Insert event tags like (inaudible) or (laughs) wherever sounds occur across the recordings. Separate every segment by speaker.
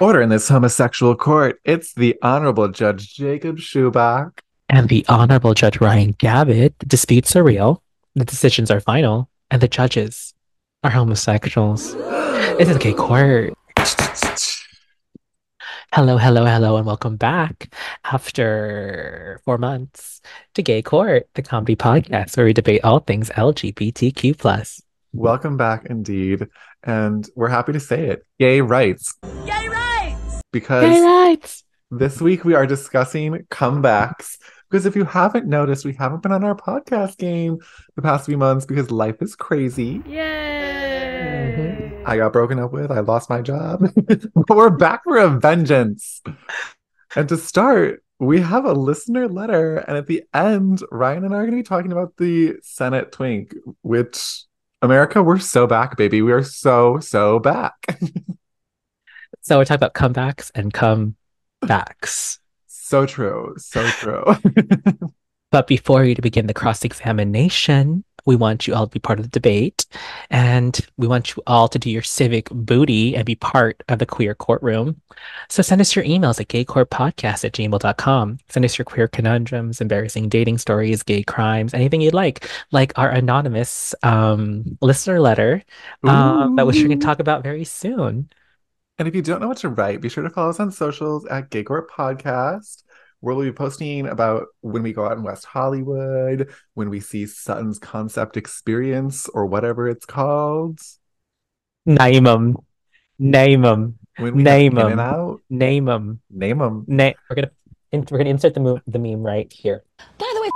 Speaker 1: Order in this homosexual court. It's the Honorable Judge Jacob Schubach.
Speaker 2: And the Honorable Judge Ryan Gavitt. The disputes are real, the decisions are final, and the judges are homosexuals. It's a gay court. Hello, hello, hello, and welcome back after four months to Gay Court, the comedy podcast where we debate all things LGBTQ plus.
Speaker 1: Welcome back indeed. And we're happy to say it. Gay rights.
Speaker 3: Gay rights!
Speaker 1: Because this week we are discussing comebacks. Because if you haven't noticed, we haven't been on our podcast game the past few months because life is crazy.
Speaker 3: Yay!
Speaker 1: I got broken up with, I lost my job. (laughs) but we're back for a vengeance. And to start, we have a listener letter. And at the end, Ryan and I are going to be talking about the Senate twink, which America, we're so back, baby. We are so, so back. (laughs)
Speaker 2: So we're talking about comebacks and comebacks.
Speaker 1: so true. So true. (laughs) (laughs)
Speaker 2: But before you to begin the cross examination, we want you all to be part of the debate. And we want you all to do your civic booty and be part of the queer courtroom. So send us your emails at gaycourtpodcast at gmail.com. Send us your queer conundrums, embarrassing dating stories, gay crimes, anything you'd like, like our anonymous um, listener letter um, that we're going to talk about very soon.
Speaker 1: And if you don't know what to write, be sure to follow us on socials at Gay Podcast, where we'll be posting about when we go out in West Hollywood, when we see Sutton's concept experience or whatever it's called,
Speaker 2: Name them. Name them.
Speaker 1: when we
Speaker 2: Name
Speaker 1: them. in and
Speaker 2: 'em.
Speaker 1: out,
Speaker 2: Name them.
Speaker 1: name them.
Speaker 2: Na- we're gonna in- we're gonna insert the mo- the meme right here.
Speaker 4: By the way,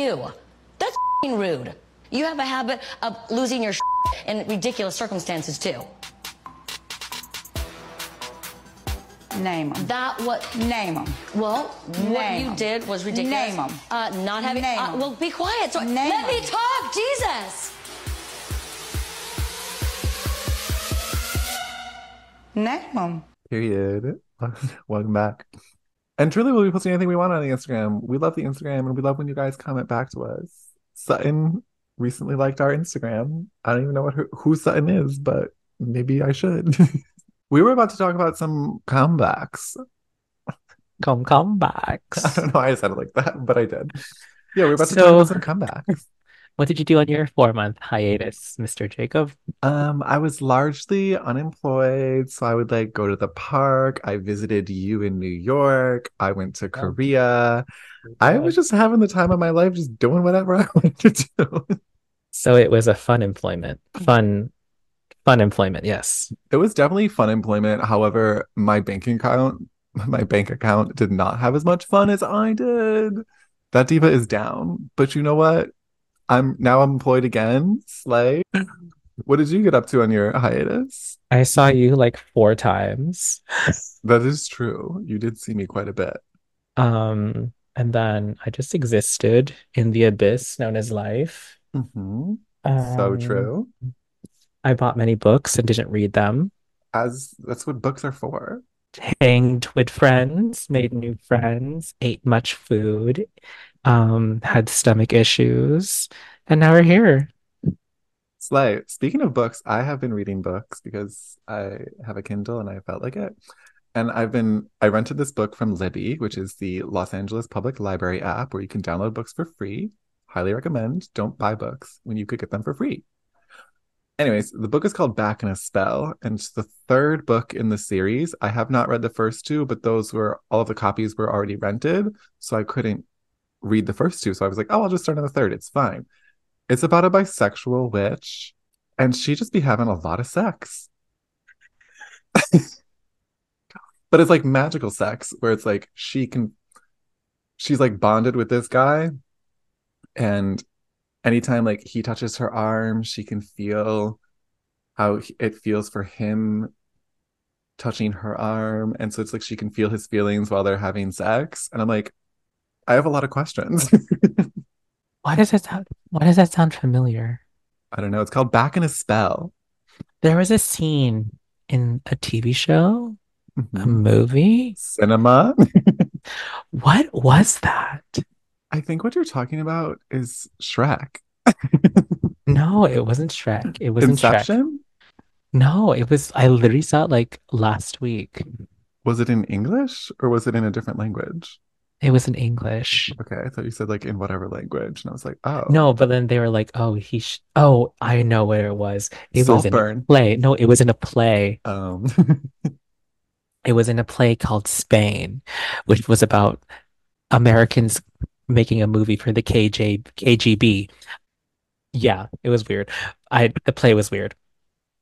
Speaker 4: you. That's rude. You have a habit of losing your in ridiculous circumstances too.
Speaker 5: Name them.
Speaker 4: That what?
Speaker 5: Name them.
Speaker 4: Well, what
Speaker 5: you
Speaker 4: you
Speaker 5: 'em.
Speaker 4: did was ridiculous.
Speaker 5: Name 'em.
Speaker 4: Uh, not having.
Speaker 5: Name
Speaker 4: uh,
Speaker 5: 'em.
Speaker 4: well, be quiet. So
Speaker 5: Name
Speaker 4: let me talk. Jesus.
Speaker 5: Name them.
Speaker 1: Period. (laughs) Welcome back. And truly, we'll be posting anything we want on the Instagram. We love the Instagram and we love when you guys comment back to us. Sutton recently liked our Instagram. I don't even know what her, who Sutton is, but maybe I should. (laughs) we were about to talk about some comebacks.
Speaker 2: Come comebacks. (laughs)
Speaker 1: I don't know why I said it like that, but I did. Yeah, we're about to talk about some comebacks. (laughs)
Speaker 2: What did you do on your four month hiatus, Mr. Jacob?
Speaker 1: Um, I was largely unemployed, so I would like go to the park. I visited you in New York. I went to Korea. I was just having the time of my life, just doing whatever (laughs) I wanted to do.
Speaker 2: So it was a fun employment. Fun fun employment, yes.
Speaker 1: It was definitely fun employment. However, my bank account, my bank account did not have as much fun as I did. That diva is down. But you know what? I'm now I'm employed again. Slay. (laughs) What did you get up to on your hiatus?
Speaker 2: I saw you like four times. (laughs)
Speaker 1: That is true. You did see me quite a bit.
Speaker 2: Um, and then I just existed in the abyss known as life.
Speaker 1: hmm So
Speaker 2: Um,
Speaker 1: true.
Speaker 2: I bought many books and didn't read them.
Speaker 1: As that's what books are for.
Speaker 2: hanged with friends, made new friends, ate much food, um, had stomach issues, and now we're here.
Speaker 1: Slay. Speaking of books, I have been reading books because I have a Kindle and I felt like it. And I've been I rented this book from Libby, which is the Los Angeles Public Library app where you can download books for free. Highly recommend. Don't buy books when you could get them for free. Anyways, the book is called Back in a Spell, and it's the third book in the series. I have not read the first two, but those were all of the copies were already rented, so I couldn't read the first two. So I was like, oh, I'll just start on the third. It's fine. It's about a bisexual witch, and she just be having a lot of sex. (laughs) but it's like magical sex, where it's like she can, she's like bonded with this guy, and anytime like he touches her arm, she can feel how it feels for him touching her arm, and so it's like she can feel his feelings while they're having sex. And I'm like, I have a lot of questions. (laughs)
Speaker 2: Why does that sound, why does that sound familiar?
Speaker 1: I don't know. It's called Back in a Spell.
Speaker 2: There was a scene in a TV show, a
Speaker 1: Mhm.
Speaker 2: movie.
Speaker 1: Cinema. (laughs)
Speaker 2: What was that?
Speaker 1: I think what you're talking about is Shrek.
Speaker 2: No, it wasn't Shrek. It wasn't Shrek.
Speaker 1: Inception?
Speaker 2: No, it was, I literally saw it like last week.
Speaker 1: Was it in English or was it in a different language?
Speaker 2: It was in English.
Speaker 1: Okay, I thought you said like in whatever language, and I was like, oh,
Speaker 2: No, but then they were like, "Oh, he sh Oh, I know where it was. It was in a play. No, it was in a play.
Speaker 1: Um, (laughs)
Speaker 2: It was in a play called Spain, which was about Americans making a movie for the KJ KGB. Yeah, it was weird. I the play was weird. (laughs)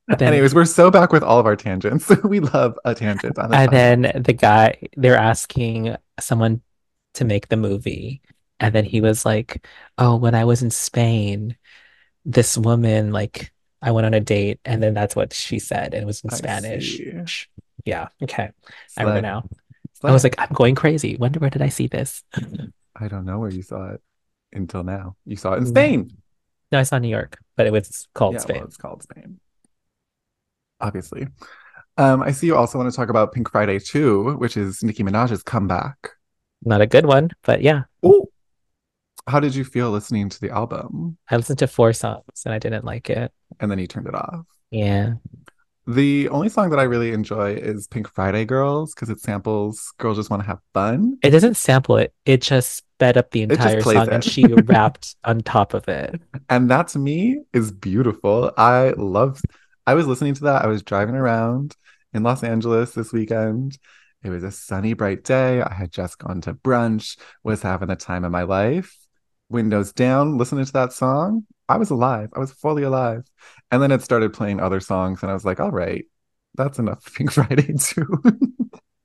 Speaker 2: Then
Speaker 1: anyways, we're so back with all of our tangents. (laughs) we love a tangent on
Speaker 2: and
Speaker 1: side.
Speaker 2: then the guy they're asking someone to make the movie, and then he was like, "Oh, when I was in Spain, this woman like I went on a date, and then that's what she said, and it was in
Speaker 1: I
Speaker 2: Spanish."
Speaker 1: see.
Speaker 2: Yeah, okay, I remember now.
Speaker 1: Slay.
Speaker 2: I was like, I'm going crazy. Wonder where did I see this? (laughs)
Speaker 1: I don't know where you saw it until now. You saw it in
Speaker 2: Mm.
Speaker 1: Spain.
Speaker 2: No, I saw New York, but it was called
Speaker 1: yeah,
Speaker 2: Spain.
Speaker 1: well, it's called Spain. Obviously. Um, I see you also want to talk about Pink Friday 2, which is Nicki Minaj's comeback.
Speaker 2: Not a good one, but yeah,
Speaker 1: Oh, how did you feel listening to the album?
Speaker 2: I listened to four songs and I didn't like it.
Speaker 1: And then you turned it off.
Speaker 2: Yeah.
Speaker 1: The only song that I really enjoy is Pink Friday Girls because it samples Girls Just Want to Have Fun.
Speaker 2: It doesn't sample it. It just sped up the entire song
Speaker 1: it.
Speaker 2: and she (laughs) rapped on top of it.
Speaker 1: And that to me is beautiful. I love I was listening to that. I was driving around in Los Angeles this weekend. It was a sunny, bright day. I had just gone to brunch, was having the time of my life. Windows down, listening to that song. I was alive. I was fully alive. And then it started playing other songs, and I was like, all right, that's enough (laughs) Pink Friday too.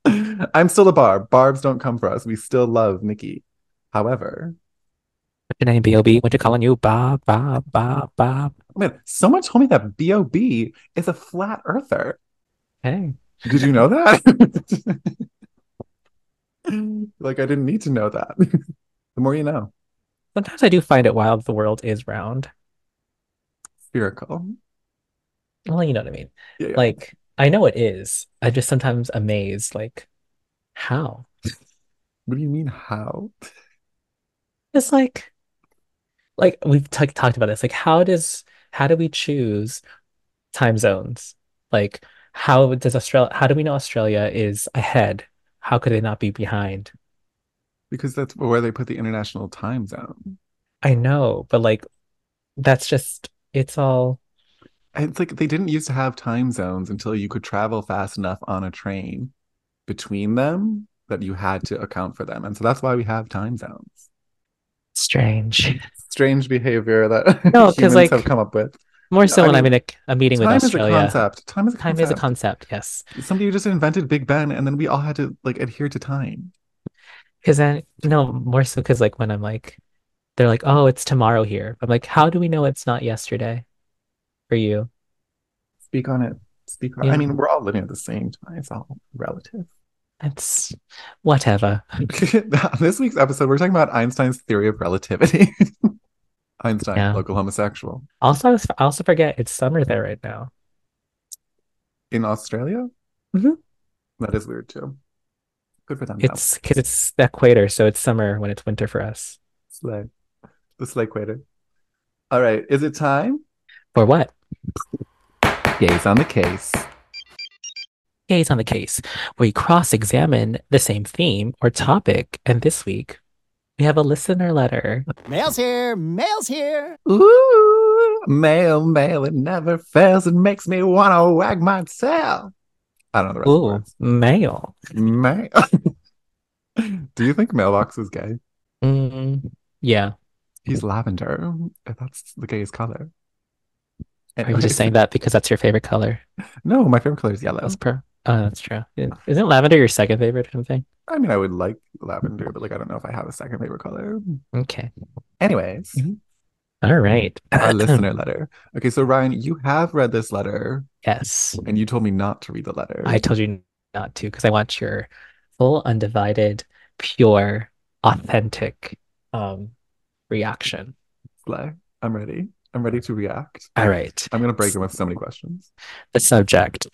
Speaker 1: (laughs) I'm still a barb. Barbs don't come for us. We still love Nicki. However,
Speaker 2: What's your name, B.O.B.? What you calling you? Bob, Bob, Bob, Bob.
Speaker 1: Man, someone told me that B.O.B. is a flat earther.
Speaker 2: Hey.
Speaker 1: Did you know that? (laughs) like, I didn't need to know that. the more you know.
Speaker 2: Sometimes I do find it wild the world is round.
Speaker 1: Spherical.
Speaker 2: Well, you know what I mean.
Speaker 1: Yeah, yeah.
Speaker 2: Like, I know it is. I'm just sometimes amazed, like, how?
Speaker 1: what do you mean, how?
Speaker 2: It's like, like we've t talked about this. Like, how does how do we choose time zones? Like, how does Australia? How do we know Australia is ahead? How could it not be behind?
Speaker 1: Because that's where they put the international time zone.
Speaker 2: I know, but like, that's just it's all.
Speaker 1: It's like they didn't used to have time zones until you could travel fast enough on a train between them that you had to account for them. And so that's why we have time zones.
Speaker 2: Strange.
Speaker 1: Strange behavior that (laughs)
Speaker 2: No,
Speaker 1: humans
Speaker 2: like,
Speaker 1: have come up with.
Speaker 2: More so
Speaker 1: I
Speaker 2: when I'm in
Speaker 1: mean,
Speaker 2: a, a meeting with
Speaker 1: Time is a
Speaker 2: Australia.
Speaker 1: concept. Time is a
Speaker 2: Time
Speaker 1: concept.
Speaker 2: Time is a concept, yes.
Speaker 1: Somebody just invented Big Ben, and then we all had to like adhere to time.
Speaker 2: Because then, no, more so because like when I'm like, they're like, oh, it's tomorrow here. I'm like, how do we know it's not yesterday for you?
Speaker 1: Speak on it. Speak on.
Speaker 2: Yeah.
Speaker 1: I mean, we're all living at the same time. It's all relative.
Speaker 2: It's whatever. (laughs)
Speaker 1: this week's episode, we're talking about Einstein's theory of relativity. (laughs) Einstein,
Speaker 2: Yeah.
Speaker 1: local homosexual
Speaker 2: Also, I also forget it's summer there right now.
Speaker 1: in Australia.
Speaker 2: Mhm.
Speaker 1: That is weird too. Good for them.
Speaker 2: It's because it's the equator, so it's summer when it's winter for us.
Speaker 1: Slay. The slay equator. All right. Is it time?
Speaker 2: For what?
Speaker 1: Gaze on the case.
Speaker 2: Gaze on the case, where we cross-examine the same theme or topic. And this week, we have a listener letter.
Speaker 6: Mail's here, mail's here.
Speaker 1: Ooh, mail, mail, it never fails. It makes me want to wag my tail. I don't know the rest of the
Speaker 2: Ooh,
Speaker 1: words.
Speaker 2: mail.
Speaker 1: Mail. (laughs) Do you think Mailbox is gay?
Speaker 2: Mm, yeah.
Speaker 1: He's lavender. That's the gayest color.
Speaker 2: Are you just saying that because that's your favorite color?
Speaker 1: No, my favorite color is yellow.
Speaker 2: That's pro. Oh, that's true. Isn't lavender your second favorite or something?
Speaker 1: I mean, I would like lavender, but like, I don't know if I have a second favorite color.
Speaker 2: Okay.
Speaker 1: Anyways,
Speaker 2: Mhm. All right. (laughs)
Speaker 1: our (laughs) listener letter. Okay, so Ryan, you have read this letter,
Speaker 2: Yes.
Speaker 1: and you told me not to read the letter.
Speaker 2: I told you not to because I want your full, undivided, pure, authentic um reaction.
Speaker 1: I'm ready. I'm ready to react.
Speaker 2: All right.
Speaker 1: I'm gonna break in with so many questions.
Speaker 2: The subject.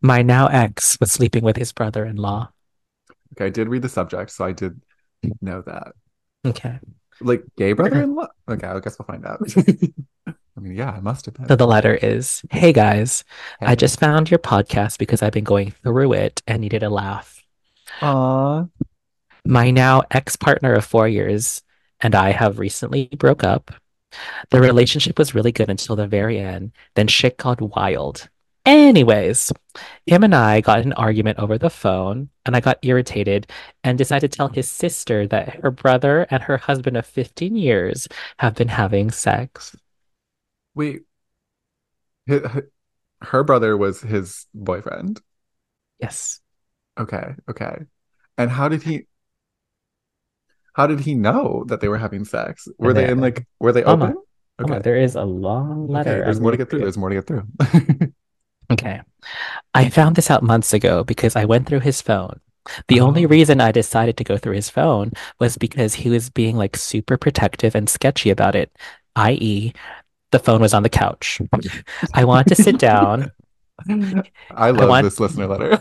Speaker 2: My now ex was sleeping with his brother-in-law.
Speaker 1: Okay, I did read the subject, so I did know that.
Speaker 2: Okay.
Speaker 1: Like gay brother-in-law. Okay, I guess we'll find out. (laughs) I mean, yeah, I must have been.
Speaker 2: So the letter is Hey guys, I just found your podcast because I've been going through it and needed a laugh.
Speaker 1: Aw.
Speaker 2: My now ex partner of four years and I have recently broke up. The relationship was really good until the very end. Then shit got wild. Anyways, him and I got an argument over the phone, and I got irritated and decided to tell his sister that her brother and her husband of 15 years have been having sex.
Speaker 1: Wait. Her brother was his boyfriend.
Speaker 2: Yes.
Speaker 1: Okay, okay. And how did he how did he know that they were having sex? Were they
Speaker 2: they-
Speaker 1: in like were they open? Okay.
Speaker 2: there is a long letter.
Speaker 1: Okay, there's more to get through. There's more to get through. (laughs)
Speaker 2: Okay. I found this out months ago because I went through his phone. The only
Speaker 1: Oh.
Speaker 2: reason I decided to go through his phone was because he was being like super protective and sketchy about it, i.e., the phone was on the couch. I wanted to sit down.
Speaker 1: I love
Speaker 2: want-
Speaker 1: this listener letter.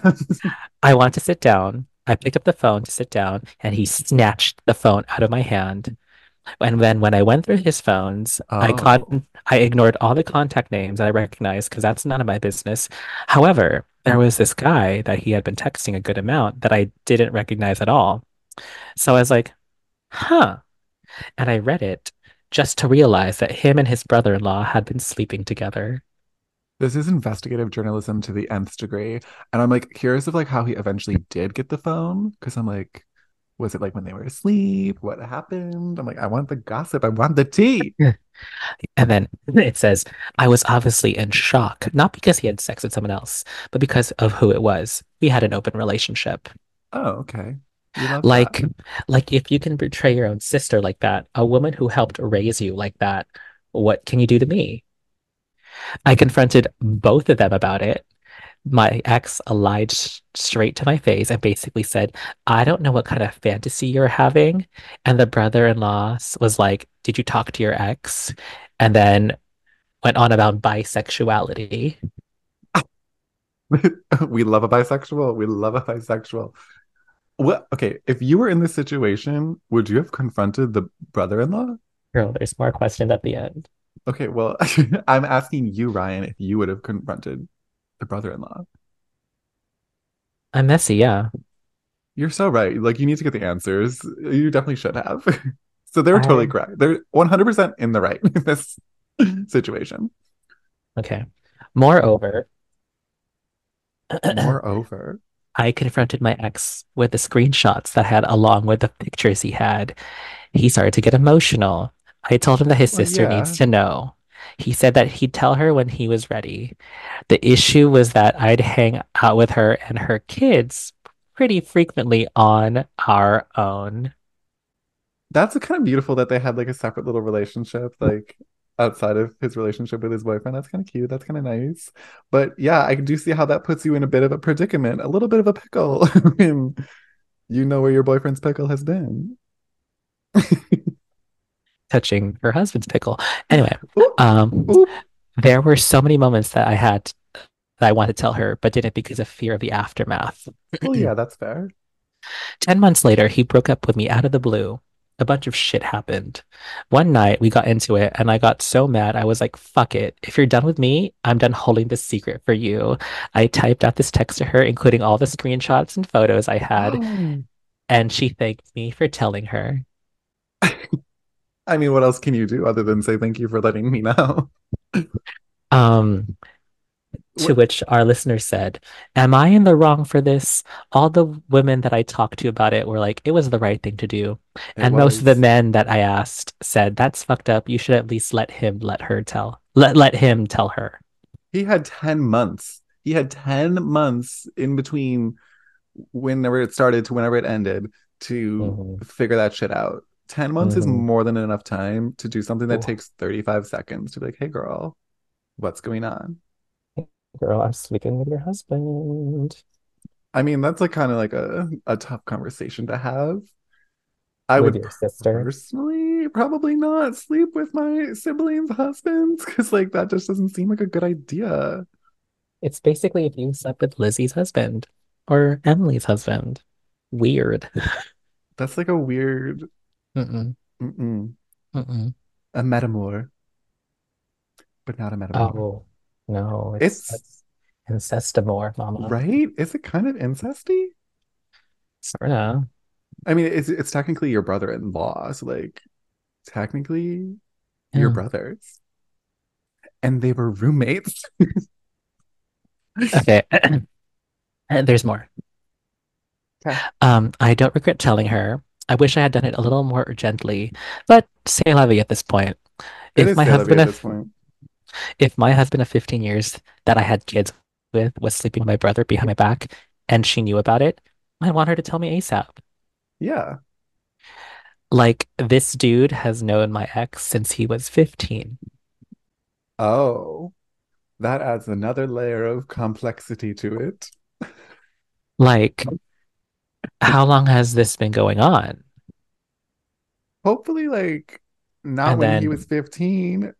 Speaker 1: (laughs)
Speaker 2: I wanted to sit down. I picked up the phone to sit down, and he snatched the phone out of my hand. And then when I went through his phones, I
Speaker 1: oh.
Speaker 2: caught, I ignored all the contact names I recognized because that's none of my business. However, there was this guy that he had been texting a good amount that I didn't recognize at all. So I was like, huh. And I read it just to realize that him and his brother-in-law had been sleeping together.
Speaker 1: This is investigative journalism to the nth degree. And I'm like curious of like how he eventually did get the phone. Cause I'm like, was it like when they were asleep? What happened? I'm like, I want the gossip. I want the tea. (laughs)
Speaker 2: And then it says, I was obviously in shock, not because he had sex with someone else, but because of who it was. We had an open relationship.
Speaker 1: Oh, okay.
Speaker 2: Like,
Speaker 1: that.
Speaker 2: like if you can betray your own sister like that, a woman who helped raise you like that, what can you do to me? I confronted both of them about it. My ex lied s- straight to my face and basically said, I don't know what kind of fantasy you're having. And the brother-in-law was like, Did you talk to your ex? And then went on about bisexuality. (laughs)
Speaker 1: we love a bisexual. We love a bisexual. What? Okay, if you were in this situation, would you have confronted the brother-in-law?
Speaker 2: Girl, there's more questions at the end.
Speaker 1: Okay, well, (laughs) I'm asking you, Ryan, if you would have confronted the brother-in-law.
Speaker 2: I'm messy, yeah.
Speaker 1: You're so right. Like, you need to get the answers. You definitely should have. (laughs) So they're totally
Speaker 2: um,
Speaker 1: correct. They're 100% in the right in this (laughs) situation.
Speaker 2: Okay. Moreover, (clears throat)
Speaker 1: Moreover,
Speaker 2: I confronted my ex with the screenshots that had along with the pictures he had. He started to get emotional. I told him that his
Speaker 1: Well,
Speaker 2: sister
Speaker 1: yeah.
Speaker 2: needs to know. He said that he'd tell her when he was ready. The issue was that I'd hang out with her and her kids pretty frequently on our own.
Speaker 1: that's kind of beautiful that they had like a separate little relationship, like outside of his relationship with his boyfriend. That's kind of cute. That's kind of nice. But yeah, I do see how that puts you in a bit of a predicament, a little bit of a pickle (laughs) you know where your boyfriend's pickle has been. (laughs)
Speaker 2: touching her husband's pickle. Anyway, um, there were so many moments that I had that I wanted to tell her, but didn't because of fear of the aftermath.
Speaker 1: oh, yeah, that's fair.
Speaker 2: 10 months later, he broke up with me out of the blue. A bunch of shit happened. One night we got into it and I got so mad. I was like, fuck it. If you're done with me, I'm done holding this secret for you. I typed out this text to her, including all the screenshots and photos I had, (gasps) and she thanked me for telling her. (laughs)
Speaker 1: I mean, what else can you do other than say thank you for letting me know?
Speaker 2: Um, to which our listener said, Am I in the wrong for this? All the women that I talked to about it were like, it was the right thing to do.
Speaker 1: It
Speaker 2: And most of the men that I asked said, That's fucked up. You should at least let him let her tell. Let let him tell her.
Speaker 1: He had 10 months. He had 10 months in between whenever it started to whenever it ended to
Speaker 2: Mhm.
Speaker 1: figure that shit out. 10 months is
Speaker 2: Mhm.
Speaker 1: more than enough time to do something that
Speaker 2: Ooh.
Speaker 1: takes 35 seconds to be like, hey, girl, what's going on?
Speaker 2: Girl, I'm sleeping with your husband.
Speaker 1: I mean, that's like kind of like a, a tough conversation to have. I
Speaker 2: with
Speaker 1: would personally probably not sleep with my siblings' husbands because, like, that just doesn't seem like a good idea.
Speaker 2: It's basically if you slept with Lizzie's husband or Emily's husband. Weird. (laughs)
Speaker 1: That's like a weird,
Speaker 2: Mm-mm,
Speaker 1: mm-mm,
Speaker 2: mm-mm.
Speaker 1: a metamour. but not a metaphor.
Speaker 2: Oh no,
Speaker 1: It's-
Speaker 2: it's, it's incestamore, mama.
Speaker 1: Right? Is it kind of incesty?
Speaker 2: Sorta.
Speaker 1: I mean, it's it's technically your brother-in-law, so like technically your brothers. And they were roommates.
Speaker 2: Okay. And (laughs) (coughs) There's more.
Speaker 1: Okay.
Speaker 2: Um, I don't regret telling her. I wish I had done it a little more gently, but say la vie at this point.
Speaker 1: It
Speaker 2: If my husband
Speaker 1: at this point.
Speaker 2: if my husband of 15 years that I had kids with was sleeping with my brother behind my back and she knew about it, I want her to tell me ASAP.
Speaker 1: Yeah.
Speaker 2: Like this dude has known my ex since he was 15.
Speaker 1: Oh, that adds another layer of complexity to it.
Speaker 2: Like, how long has this been going on?
Speaker 1: Hopefully, like not
Speaker 2: And
Speaker 1: when he was 15.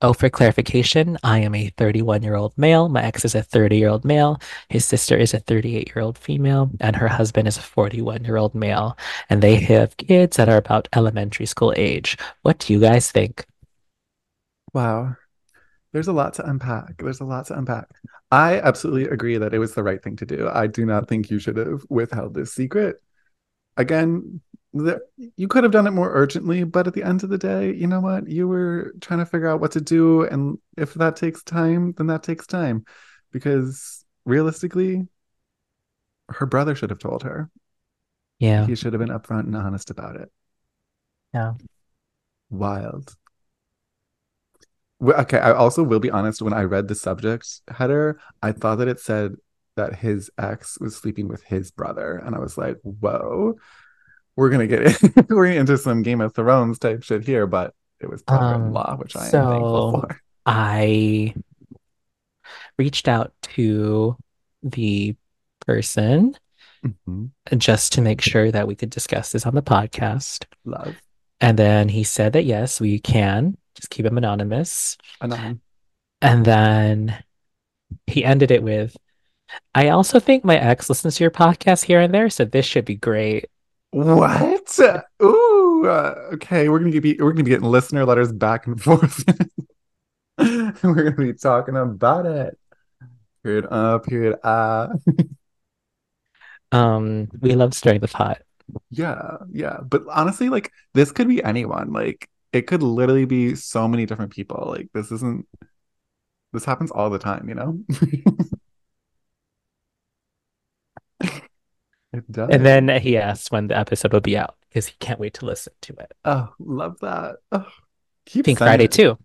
Speaker 2: Oh, for clarification, I am a 31 year old male. My ex is a 30 year old male. His sister is a 38 year old female, and her husband is a 41 year old male. And they have kids that are about elementary school age. What do you guys think?
Speaker 1: Wow. There's a lot to unpack. There's a lot to unpack. I absolutely agree that it was the right thing to do. I do not think you should have withheld this secret. Again, the, you could have done it more urgently, but at the end of the day, you know what? You were trying to figure out what to do. And if that takes time, then that takes time. Because realistically, her brother should have told her.
Speaker 2: Yeah.
Speaker 1: He should have been upfront and honest about it.
Speaker 2: Yeah.
Speaker 1: Wild. Well, Okay, I also will be honest. When I read the subject header, I thought that it said that his ex was sleeping with his brother, and I was like, "Whoa, we're gonna get it. (laughs) we're into some Game of Thrones type shit here." But it was brother-in-law, which I am thankful
Speaker 2: so-
Speaker 1: for.
Speaker 2: I reached out to the person
Speaker 1: Mhm.
Speaker 2: just to make sure that we could discuss this on the podcast.
Speaker 1: Love,
Speaker 2: And then he said that yes, we can just keep him anonymous.
Speaker 1: Anon.
Speaker 2: And then he ended it with, I also think my ex listens to your podcast here and there, so this should be great.
Speaker 1: What? Ooh, uh, okay. We're gonna be we're gonna be getting listener letters back and forth. (laughs) we're gonna be talking about it. Period. Uh. Period. Uh.
Speaker 2: Um, we love stirring the pot.
Speaker 1: Yeah. Yeah. But honestly, like this could be anyone. Like it could literally be so many different people. Like this isn't. This happens all the time. You know. (laughs) it does.
Speaker 2: And then he asks when the episode will be out because he can't wait to listen to it.
Speaker 1: Oh, love that. Oh, keep
Speaker 2: Pink
Speaker 1: sending
Speaker 2: Friday
Speaker 1: it.
Speaker 2: too.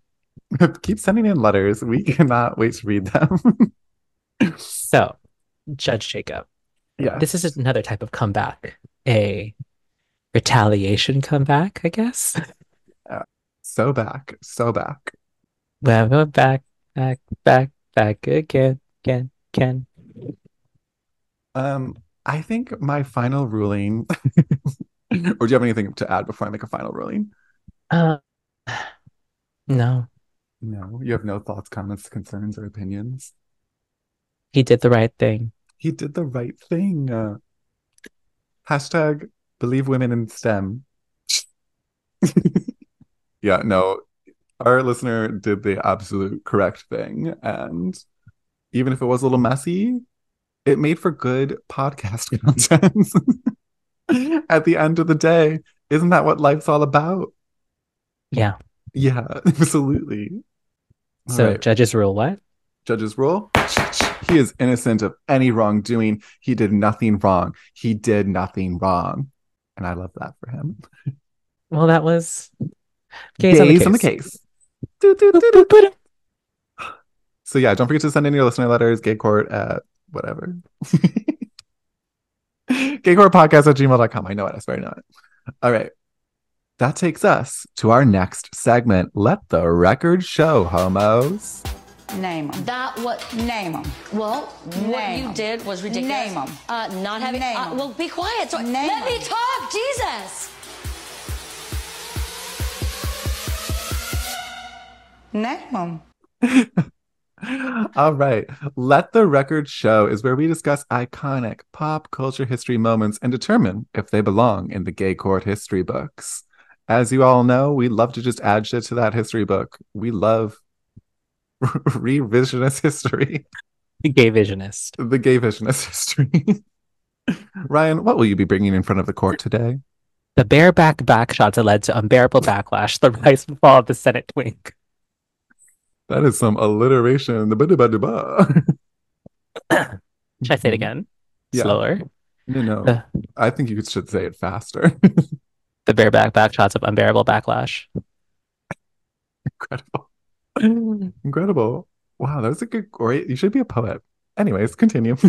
Speaker 2: (laughs)
Speaker 1: Keep sending in letters. We cannot wait to read them. (laughs)
Speaker 2: So, Judge Jacob,
Speaker 1: yeah.
Speaker 2: this is another type of comeback, a retaliation comeback, I guess.
Speaker 1: So back, so back.
Speaker 2: Well, we're back, back, back, back again, again, again.
Speaker 1: Um, I think my final ruling, (laughs) or do you have anything to add before I make a final ruling?
Speaker 2: Uh, no,
Speaker 1: No, you have no thoughts, comments, concerns, or opinions.
Speaker 2: he did the right thing.
Speaker 1: He did the right thing. Uh, hashtag believe women in STEM. (laughs) yeah, no, our listener did the absolute correct thing. And even if it was a little messy, it made for good podcast (laughs) content. At the end of the day, isn't that what life's all about?
Speaker 2: Yeah.
Speaker 1: Yeah, (laughs) absolutely. All
Speaker 2: So,
Speaker 1: right.
Speaker 2: judges rule what?
Speaker 1: Judge's rule. He is innocent of any wrongdoing. He did nothing wrong. He did nothing wrong. And I love that for him. (laughs)
Speaker 2: Well, that was gays, on the
Speaker 1: Gays on the
Speaker 2: case.
Speaker 1: case. Do, do,
Speaker 2: Boop,
Speaker 1: do, do. So yeah, don't forget to send in your listener letters, gay court at whatever. (laughs) gaycourtpodcast at gmail.com. I know it. I swear I know it. All right. That takes us to our next segment. Let the record show, homos.
Speaker 5: Name them.
Speaker 4: That what?
Speaker 5: Name them.
Speaker 4: Well, what
Speaker 5: Name
Speaker 4: you
Speaker 5: 'em.
Speaker 4: did was ridiculous.
Speaker 5: Name 'em.
Speaker 4: Uh, not having.
Speaker 5: Name
Speaker 4: uh,
Speaker 5: 'em.
Speaker 4: well, be quiet. So
Speaker 5: Name
Speaker 4: let me talk. Jesus.
Speaker 5: Name them. (laughs)
Speaker 1: All right. Let the record show is where we discuss iconic pop culture history moments and determine if they belong in the gay court history books. As you all know, we love to just add shit to that history book. We love (laughs) revisionist history, The
Speaker 2: Gay visionist. (laughs)
Speaker 1: the gay visionist history. Ryan, what will you be bringing in front of the court today?
Speaker 2: The bareback backshots that led to unbearable backlash, the rise and fall of the Senate twink.
Speaker 1: That is some alliteration. (laughs)
Speaker 2: Should I say it again?
Speaker 1: Yeah.
Speaker 2: Slower.
Speaker 1: No, no.
Speaker 2: Uh.
Speaker 1: I think you should say it faster. (laughs)
Speaker 2: The bareback backshots of unbearable backlash.
Speaker 1: Incredible. Incredible. Wow, that was a good great. You should be a poet. Anyways, continue. (laughs)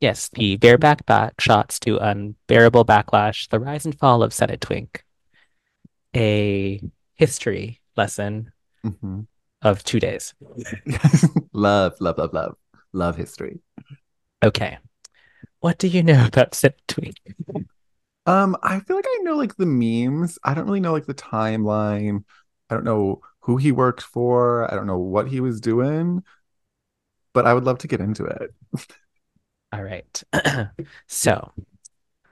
Speaker 2: Yes, the bareback backshots to unbearable backlash, the rise and fall of Senate twink. A history lesson
Speaker 1: Mhm.
Speaker 2: Of two days. (laughs)
Speaker 1: love, love, love, love. Love history.
Speaker 2: Okay. What do you know about twink?
Speaker 1: Um, I feel like I know like the memes. I don't really know like the timeline. I don't know who he worked for. I don't know what he was doing, but I would love to get into it. (laughs)
Speaker 2: All right. (clears throat) so,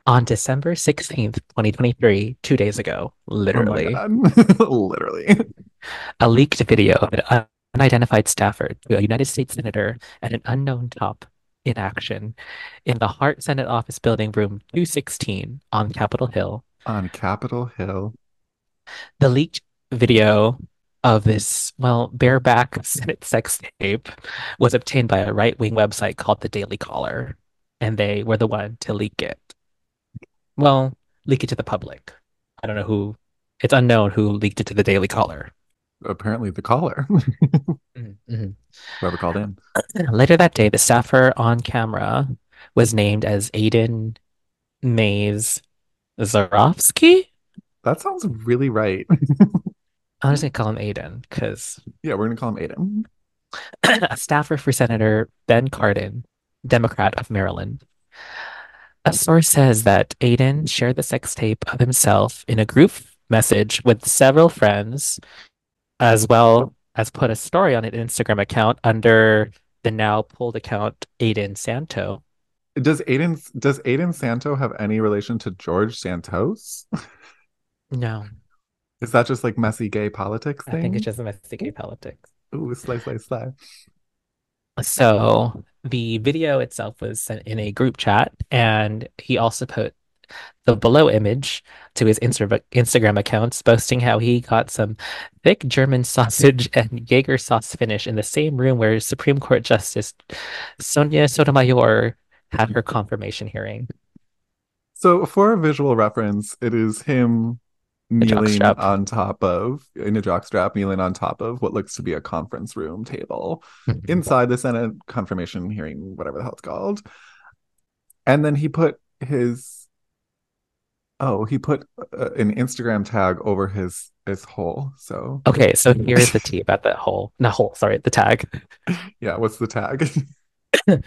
Speaker 2: on December 16th, 2023, two days ago,
Speaker 1: Oh
Speaker 2: literally,
Speaker 1: God. (laughs) Literally.
Speaker 2: A leaked video of an unidentified staffer to a United States senator and an unknown top in action in the Hart Senate Office Building, room 216 on Capitol Hill.
Speaker 1: On Capitol Hill.
Speaker 2: The leaked video of this, well, bareback (laughs) Senate sex tape was obtained by a right wing website called the Daily Caller, and they were the one to leak it. Well, leak it to the public. I don't know who, it's unknown who leaked it to the Daily Caller.
Speaker 1: Apparently the caller.
Speaker 2: Mhm.
Speaker 1: Whoever called in. (clears throat)
Speaker 2: Later that day, the staffer on camera was named as Aiden Mays Zarofsky.
Speaker 1: That sounds really right. (laughs)
Speaker 2: I'm just gonna call him Aiden because
Speaker 1: yeah, we're gonna call him Aiden. (clears throat)
Speaker 2: a staffer for Senator Ben Cardin, Democrat of Maryland. A source says that Aiden shared the sex tape of himself in a group message with several friends, as well as put a story on an Instagram account under the now pulled account Aiden Santo.
Speaker 1: Does Aiden does Aiden Santo have any relation to George Santos?
Speaker 2: No,
Speaker 1: Is that just like messy gay politics
Speaker 2: I think it's just messy gay politics.
Speaker 1: Ooh, slay, slay, slay.
Speaker 2: So the video itself was sent in a group chat, and he also put the below image to his Instagram accounts, boasting how he got some thick German sausage (laughs) and Jaeger sauce finish in the same room where Supreme Court Justice Sonia Sotomayor had her confirmation hearing.
Speaker 1: So for a visual reference, it is him kneeling on top of in a jockstrap, kneeling on top of what looks to be a conference room table (laughs) inside the Senate confirmation hearing, whatever the hell it's called. And then he put his oh, he put uh, an Instagram tag over his his hole. So
Speaker 2: Okay, so here's the tea about that whole, not whole, sorry, the tag. (laughs)
Speaker 1: yeah, what's the tag? (laughs)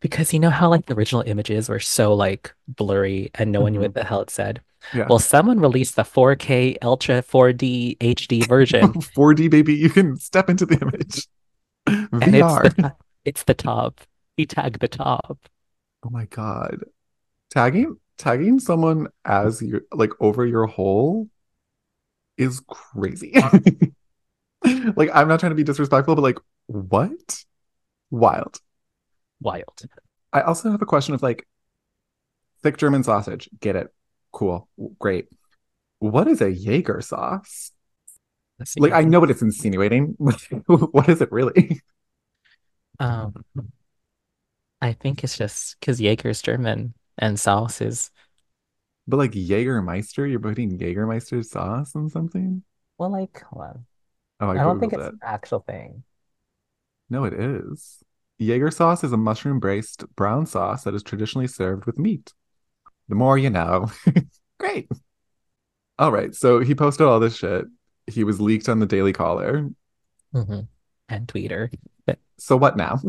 Speaker 2: Because you know how like the original images were so like blurry and no one knew what the hell it said.
Speaker 1: yeah.
Speaker 2: Well, someone released the 4K Ultra 4D HD version, (laughs)
Speaker 1: 4D baby, you can step into the image.
Speaker 2: and it's
Speaker 1: VR.
Speaker 2: the it's the top. He tagged the top.
Speaker 1: Oh my god. Tagging tagging someone as your like over your hole is crazy. (laughs) like I'm not trying to be disrespectful, but like what? Wild.
Speaker 2: Wild.
Speaker 1: I also have a question of like thick German sausage. Get it. Cool. Great. What is a Jaeger sauce? Like I know what it's insinuating. (laughs) what is it really?
Speaker 2: Um, I think it's just because Jaeger's German and sauces.
Speaker 1: But like Jägermeister, you're putting Jägermeister sauce on something?
Speaker 2: well, like hold on.
Speaker 1: Oh, I,
Speaker 2: I don't think it's
Speaker 1: it.
Speaker 2: an actual thing.
Speaker 1: No, it is. Jaeger sauce is a mushroom based brown sauce that is traditionally served with meat. The more you know. (laughs) Great. All right. So he posted all this shit. He was leaked on the Daily Caller.
Speaker 2: hmm And Twitter.
Speaker 1: So what now?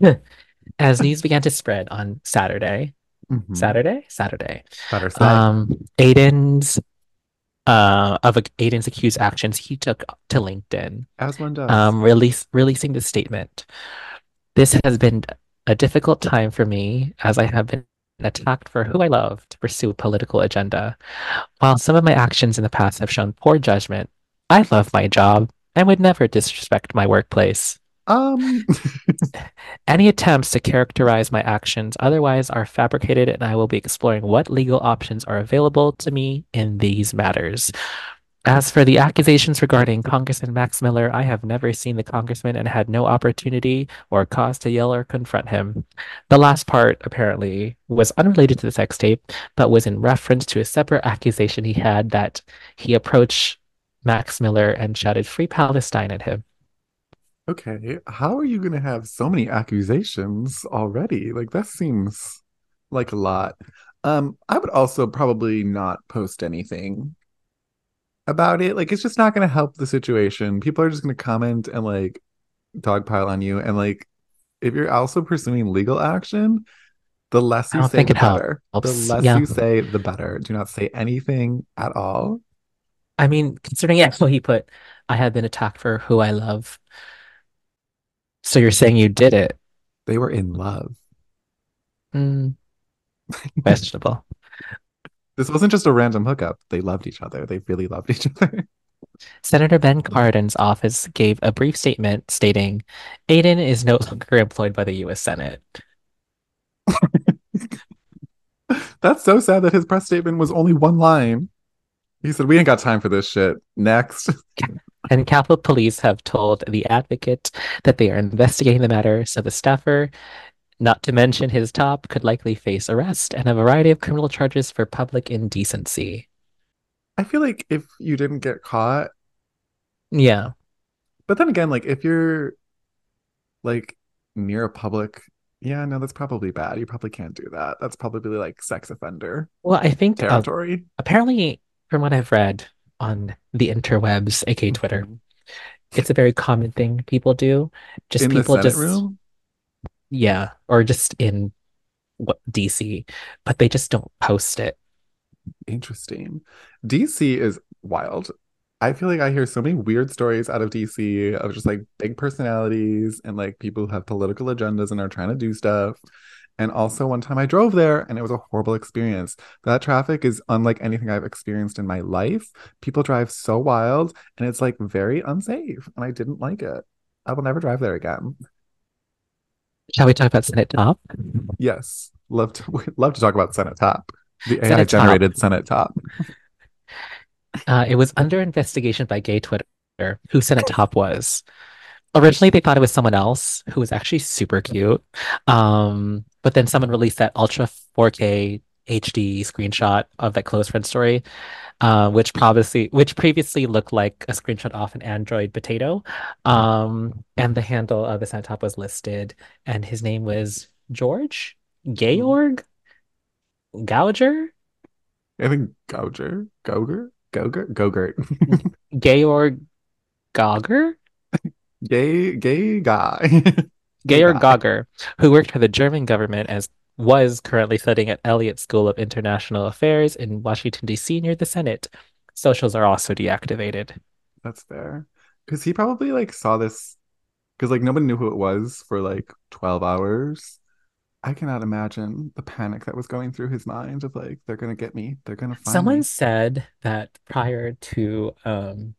Speaker 1: (laughs)
Speaker 2: As news began to spread on Saturday,
Speaker 1: Mhm.
Speaker 2: Saturday, Saturday,
Speaker 1: Better
Speaker 2: um, Aiden's uh of Aiden's accused actions he took to LinkedIn.
Speaker 1: As one does.
Speaker 2: um, release releasing the statement. This has been a difficult time for me as I have been attacked for who I love to pursue a political agenda. While some of my actions in the past have shown poor judgment, I love my job and would never disrespect my workplace.
Speaker 1: Um, (laughs)
Speaker 2: Any attempts to characterize my actions otherwise are fabricated, and I will be exploring what legal options are available to me in these matters. As for the accusations regarding Congressman Max Miller, I have never seen the congressman and had no opportunity or cause to yell or confront him. The last part, apparently, was unrelated to the sex tape, but was in reference to a separate accusation he had that he approached Max Miller and shouted Free Palestine at him.
Speaker 1: Okay, how are you gonna have so many accusations already? Like that seems like a lot. Um, I would also probably not post anything about it. Like it's just not gonna help the situation. People are just gonna comment and like dogpile on you. And like if you're also pursuing legal action, the less you say, the
Speaker 2: helps.
Speaker 1: better. The less
Speaker 2: Yeah.
Speaker 1: you say, the better. Do not say anything at all.
Speaker 2: I mean, considering (laughs) yeah, well, he put, I have been attacked for who I love. So you're saying you did it?
Speaker 1: They were in love.
Speaker 2: Hmm. (laughs) questionable.
Speaker 1: This wasn't just a random hookup. They loved each other. They really loved each other.
Speaker 2: Senator Ben Cardin's office gave a brief statement stating Aiden is no longer employed by the U.S. Senate. (laughs)
Speaker 1: That's so sad that his press statement was only one line. He said, We ain't got time for this shit. Next. (laughs)
Speaker 2: And Capitol Police have told the advocate that they are investigating the matter, so the staffer, not to mention his top, could likely face arrest and a variety of criminal charges for public indecency.
Speaker 1: I feel like if you didn't get caught,
Speaker 2: Yeah.
Speaker 1: but then again, like if you're like near a public, yeah, no, that's probably bad. You probably can't do that. That's probably like sex offender
Speaker 2: Well, I think uh, apparently, from what I've read on the interwebs, aka Twitter,
Speaker 1: Mhm.
Speaker 2: it's a very common thing people do. Just
Speaker 1: In
Speaker 2: people just
Speaker 1: room?
Speaker 2: yeah, or just in what DC, but they just don't post it.
Speaker 1: Interesting. DC is wild. I feel like I hear so many weird stories out of DC of just like big personalities and like people who have political agendas and are trying to do stuff. And also, one time I drove there and it was a horrible experience. That traffic is unlike anything I've experienced in my life. People drive so wild and it's like very unsafe. And I didn't like it. I will never drive there again.
Speaker 2: Shall we talk about Senate top?
Speaker 1: Yes. Love to (laughs) love to talk about Senate Top. The AI
Speaker 2: Senate Top.
Speaker 1: generated Senate Top. (laughs)
Speaker 2: Uh, it was under investigation by gay Twitter, who Senate Top was. Originally, they thought it was someone else who was actually super cute. Um, but then someone released that Ultra 4K HD screenshot of that close friend story, uh, which previously which previously looked like a screenshot off an Android potato. Um, and the handle of the Senate Top was listed, and his name was George Georg Gouger
Speaker 1: I think Gouger, Goger, Goger, Gogurt. (laughs)
Speaker 2: Georg Gauger.
Speaker 1: gay gay guy. (laughs)
Speaker 2: Georg
Speaker 1: guy.
Speaker 2: Gauger, who worked for the German government as was currently studying at Elliott School of International Affairs in Washington, D.C., near the Senate. Socials are also deactivated.
Speaker 1: That's fair. Because he probably like saw this because like nobody knew who it was for like 12 hours. I cannot imagine the panic that was going through his mind of like, they're gonna get me, they're gonna find me.
Speaker 2: Someone
Speaker 1: me.
Speaker 2: said that prior to um,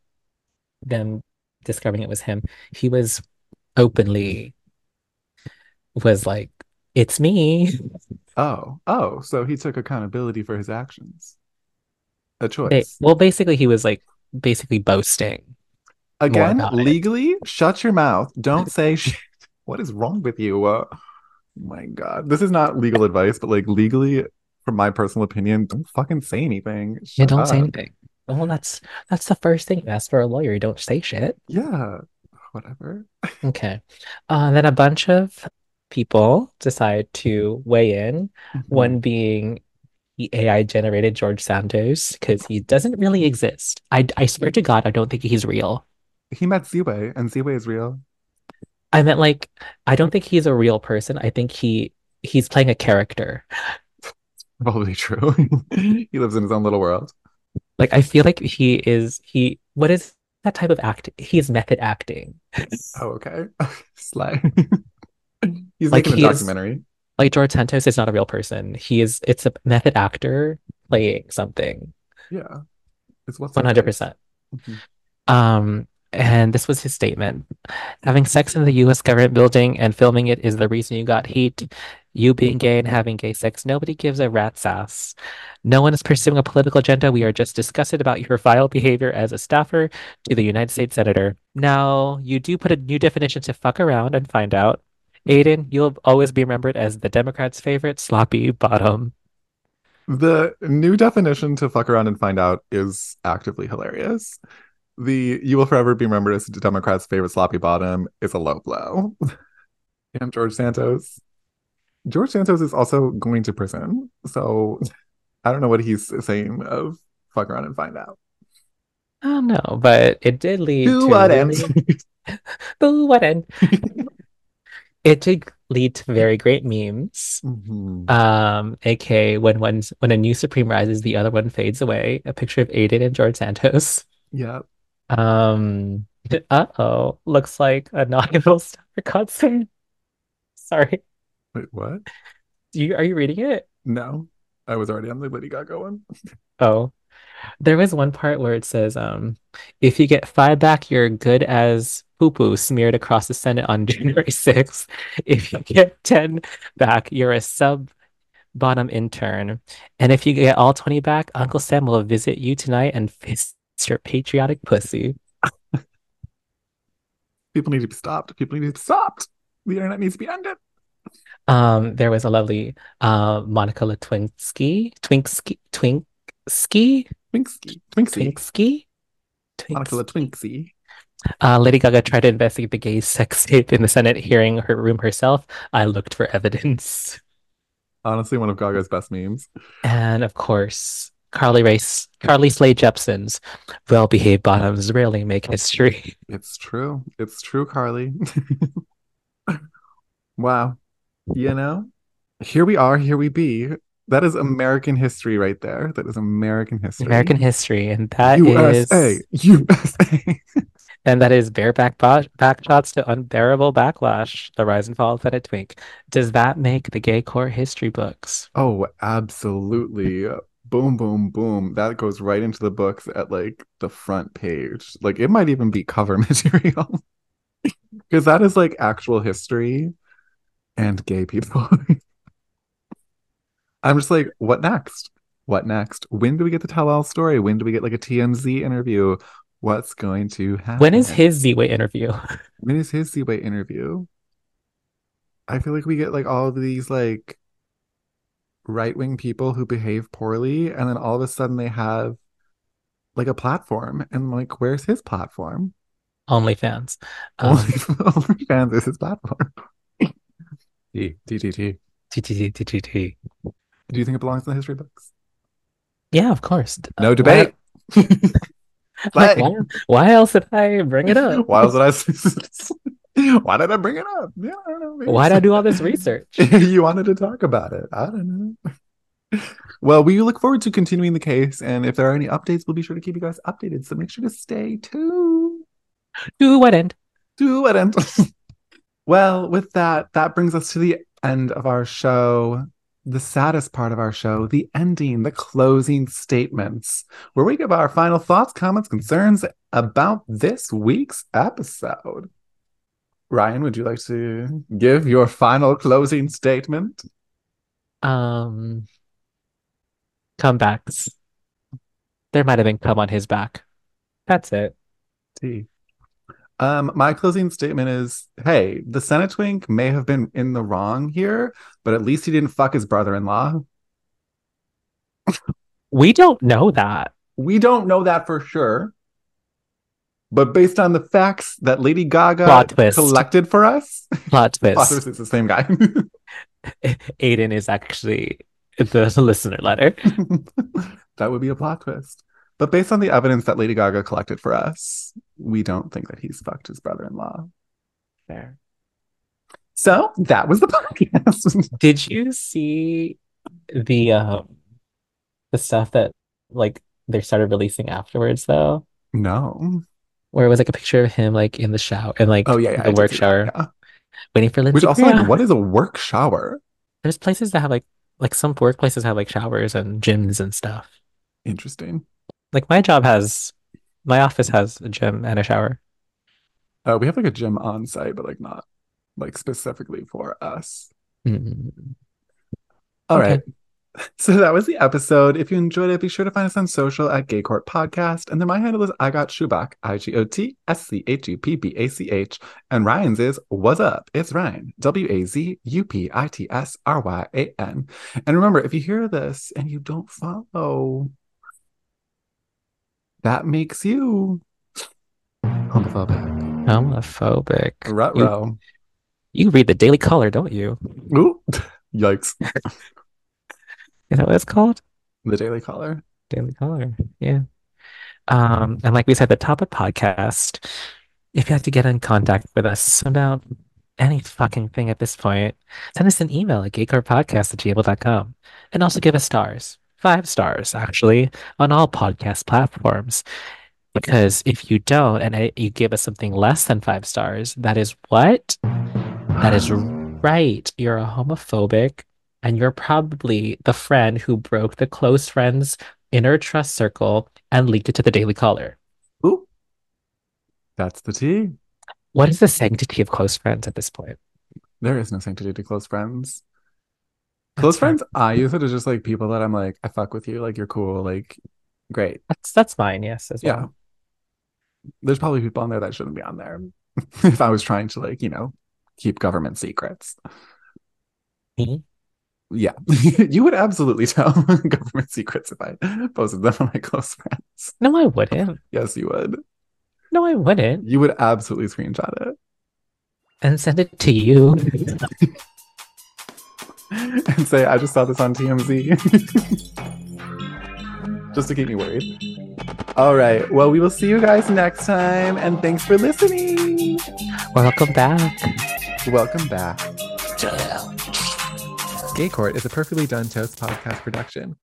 Speaker 2: them discovering it was him, he was openly was like, "It's me."
Speaker 1: Oh, oh, so he took accountability for his actions. A
Speaker 2: They,
Speaker 1: choice.
Speaker 2: well, basically, he was like basically boasting.
Speaker 1: Again,
Speaker 2: about it.
Speaker 1: legally, shut your mouth. Don't say (laughs) shit. What is wrong with you? Uh, oh my God. This is not legal advice, but like legally, from my personal opinion, don't fucking say anything.
Speaker 2: Yeah, don't say anything. Well, that's that's the first thing you ask for a lawyer. You don't say shit.
Speaker 1: Yeah, whatever. (laughs)
Speaker 2: Okay. Uh, then a bunch of people decide to weigh in.
Speaker 1: Mm-hmm.
Speaker 2: One being the AI generated George Santos because he doesn't really exist. I I swear to God, I don't think he's real.
Speaker 1: He met Ziwei, and Ziwei is real.
Speaker 2: I meant like I don't think he's a real person. I think he he's playing a character. (laughs)
Speaker 1: Probably true. (laughs) he lives in his own little world.
Speaker 2: Like I feel like he is he what is that type of act? He's method acting.
Speaker 1: Oh, okay. (laughs) Slay. He's
Speaker 2: Like,
Speaker 1: making a
Speaker 2: he is-
Speaker 1: documentary.
Speaker 2: Like George Santos is not a real person. He is it's a method actor playing something.
Speaker 1: Yeah. It's what's
Speaker 2: One hundred percent.
Speaker 1: Mhm.
Speaker 2: Um, And this was his statement. Having sex in the US government building and filming it is the reason you got heat. You being gay and having gay sex, nobody gives a rat's ass. No one is pursuing a political agenda. We are just disgusted about your vile behavior as a staffer to the United States Senator. Now, you do put a new definition to fuck around and find out. Aidan, you'll always be remembered as the Democrats' favorite sloppy bottom.
Speaker 1: The new definition to fuck around and find out is actively hilarious. The you will forever be remembered as the Democrats' favorite sloppy bottom is a low blow. (laughs) and George Santos. George Santos is also going to prison. So (laughs) I don't know what he's saying of fuck around and find out.
Speaker 2: Oh, I don't know, but it did lead
Speaker 1: To
Speaker 2: to
Speaker 1: what
Speaker 2: really-
Speaker 1: end?
Speaker 2: Boo, what end? It did lead to very great memes.
Speaker 1: Mhm.
Speaker 2: Um, aka when one's when a new supreme rises, the other one fades away. A picture of Aidan and George Santos.
Speaker 1: yeah.
Speaker 2: Um, uh-oh, looks like a little star concert. Sorry,
Speaker 1: Wait, what?
Speaker 2: Do you are you reading it?
Speaker 1: No. I was already on the Lady Gaga one. (laughs)
Speaker 2: Oh, there was one part where it says, um, if you get five back, you're good as poo poo smeared across the Senate on (laughs) January 6th. If you get 10 back, you're a sub bottom intern. And if you get all 20 back, Uncle Sam will visit you tonight and fist your patriotic pussy. (laughs)
Speaker 1: People need to be stopped. People need to be stopped. The internet needs to be ended.
Speaker 2: Um, there was a lovely uh Monica Lewinsky, Twinksky, Twinksky,
Speaker 1: Twinksy. Twinksy.
Speaker 2: Twinksky,
Speaker 1: Monica Twinksy.
Speaker 2: Uh, Lady Gaga tried to investigate the gay sex tape in the Senate hearing her room herself. I looked for evidence.
Speaker 1: Honestly, one of Gaga's best memes.
Speaker 2: And of course, Carly Race, Carly Slade Jepsen's well-behaved bottoms rarely make history.
Speaker 1: It's true. It's true, Carly. (laughs) wow. You know, here we are, here we be. That is American history right there. That is American history.
Speaker 2: American history, and that
Speaker 1: USA.
Speaker 2: is
Speaker 1: USA. (laughs)
Speaker 2: and that is bareback bo- back shots to unbearable backlash. The rise and fall of Feta Twink. Does that make the gay core history books?
Speaker 1: oh, absolutely. Boom, boom, boom. That goes right into the books at like the front page. Like it might even be cover (laughs) material. Because that is like actual history and gay people. (laughs) I'm just like, what next? What next? When do we get the tell all story? When do we get like a TMZ interview? What's going to happen? (laughs)
Speaker 2: When is his Z-Way interview?
Speaker 1: when is his Seaway interview? I feel like we get like all of these like right wing people who behave poorly, and then all of a sudden they have like a platform, and like, where's his platform?
Speaker 2: OnlyFans. (laughs) Um,
Speaker 1: Only OnlyFans is his platform. (laughs) T T T T.
Speaker 2: TTTTT.
Speaker 1: Do you think it belongs in the history books?
Speaker 2: Yeah, of course. Uh,
Speaker 1: No
Speaker 2: why-
Speaker 1: debate. (laughs)
Speaker 2: Like, why, why else did I bring it up?
Speaker 1: Why was I? (laughs) Why did I bring it up? Yeah, I don't know. maybe
Speaker 2: Why did I do all this research? (laughs)
Speaker 1: you wanted to talk about it. I don't know. Well, we look forward to continuing the case, and if there are any updates, we'll be sure to keep you guys updated. So make sure to stay tuned.
Speaker 2: To what end?
Speaker 1: Do what And well, with that, that brings us to the end of our show. The saddest part of our show, the ending, the closing statements, where we give our final thoughts, comments, concerns about this week's episode. Ryan, would you like to give your final closing statement?
Speaker 2: Um, comebacks. There might have been come on his back. That's it.
Speaker 1: T. Um, my closing statement is hey, the Senate twink may have been in the wrong here, but at least he didn't fuck his brother in law.
Speaker 2: We don't know that.
Speaker 1: We don't know that for sure. But based on the facts that Lady Gaga collected for us,
Speaker 2: Plot (laughs) twist.
Speaker 1: plot twist, it's the same guy. (laughs)
Speaker 2: Aidan is actually the (laughs) listener letter.
Speaker 1: that would be a plot twist. But based on the evidence that Lady Gaga collected for us, we don't think that he's fucked his brother in law.
Speaker 2: Fair.
Speaker 1: So that was the (laughs) podcast.
Speaker 2: Did you see the um the stuff that like they started releasing afterwards though?
Speaker 1: no.
Speaker 2: Where it was like a picture of him like in the shower and like
Speaker 1: Oh, yeah, yeah.
Speaker 2: The
Speaker 1: did
Speaker 2: work
Speaker 1: see that,
Speaker 2: shower
Speaker 1: yeah.
Speaker 2: waiting for Lindsey.
Speaker 1: Which also,
Speaker 2: Graham.
Speaker 1: like, what is a work shower?
Speaker 2: There's places that have like like some workplaces have like showers and gyms and stuff.
Speaker 1: Interesting.
Speaker 2: Like my job has my office has a gym and a shower.
Speaker 1: Uh, we have like a gym on site, but like not like specifically for us.
Speaker 2: Mm.
Speaker 1: All
Speaker 2: Okay.
Speaker 1: right. (laughs) So that was the episode. If you enjoyed it, be sure to find us on social at Gay Court Podcast. And then my handle is I Got Schupbach, I G O T S C H U P B A C H. And Ryan's is What's Up? It's Ryan, W A Z U P I T S R Y A N. And remember, if you hear this and you don't follow, that makes you homophobic.
Speaker 2: Homophobic. You,
Speaker 1: Ruh-roh.
Speaker 2: you read the Daily Caller, don't you?
Speaker 1: Ooh, (laughs) yikes.
Speaker 2: Is that what it's called?
Speaker 1: The Daily Caller.
Speaker 2: Daily Caller. Yeah. Um, and like we said at the top of podcast, if you have to get in contact with us about any fucking thing at this point, send us an email at gaycourtpodcast at gmail.com and also give us stars. Five stars, actually, on all podcast platforms. Because if you don't and I- you give us something less than five stars, that is what? That is right. You're a homophobic, and you're probably the friend who broke the close friends inner trust circle and leaked it to the Daily Caller.
Speaker 1: Ooh. That's the tea.
Speaker 2: What is the sanctity of close friends at this point?
Speaker 1: There is no sanctity to close friends. Close friends, I use it as just like people that I'm like, I fuck with you, like you're cool, like great.
Speaker 2: That's that's mine, yes, as
Speaker 1: Yeah.
Speaker 2: well.
Speaker 1: There's probably people on there that shouldn't be on there. (laughs) if I was trying to like, you know, keep government secrets.
Speaker 2: Me?
Speaker 1: Yeah. (laughs) you would absolutely tell (laughs) government secrets if I posted them on my close friends.
Speaker 2: No, I wouldn't.
Speaker 1: Yes, you would.
Speaker 2: No, I wouldn't.
Speaker 1: You would absolutely screenshot it
Speaker 2: And send it to you. (laughs)
Speaker 1: and say, I just saw this on TMZ. (laughs) just to keep me worried. All right. Well, we will see you guys next time. And thanks for listening.
Speaker 2: Welcome back.
Speaker 1: Welcome back. Gay Court is a perfectly done toast podcast production.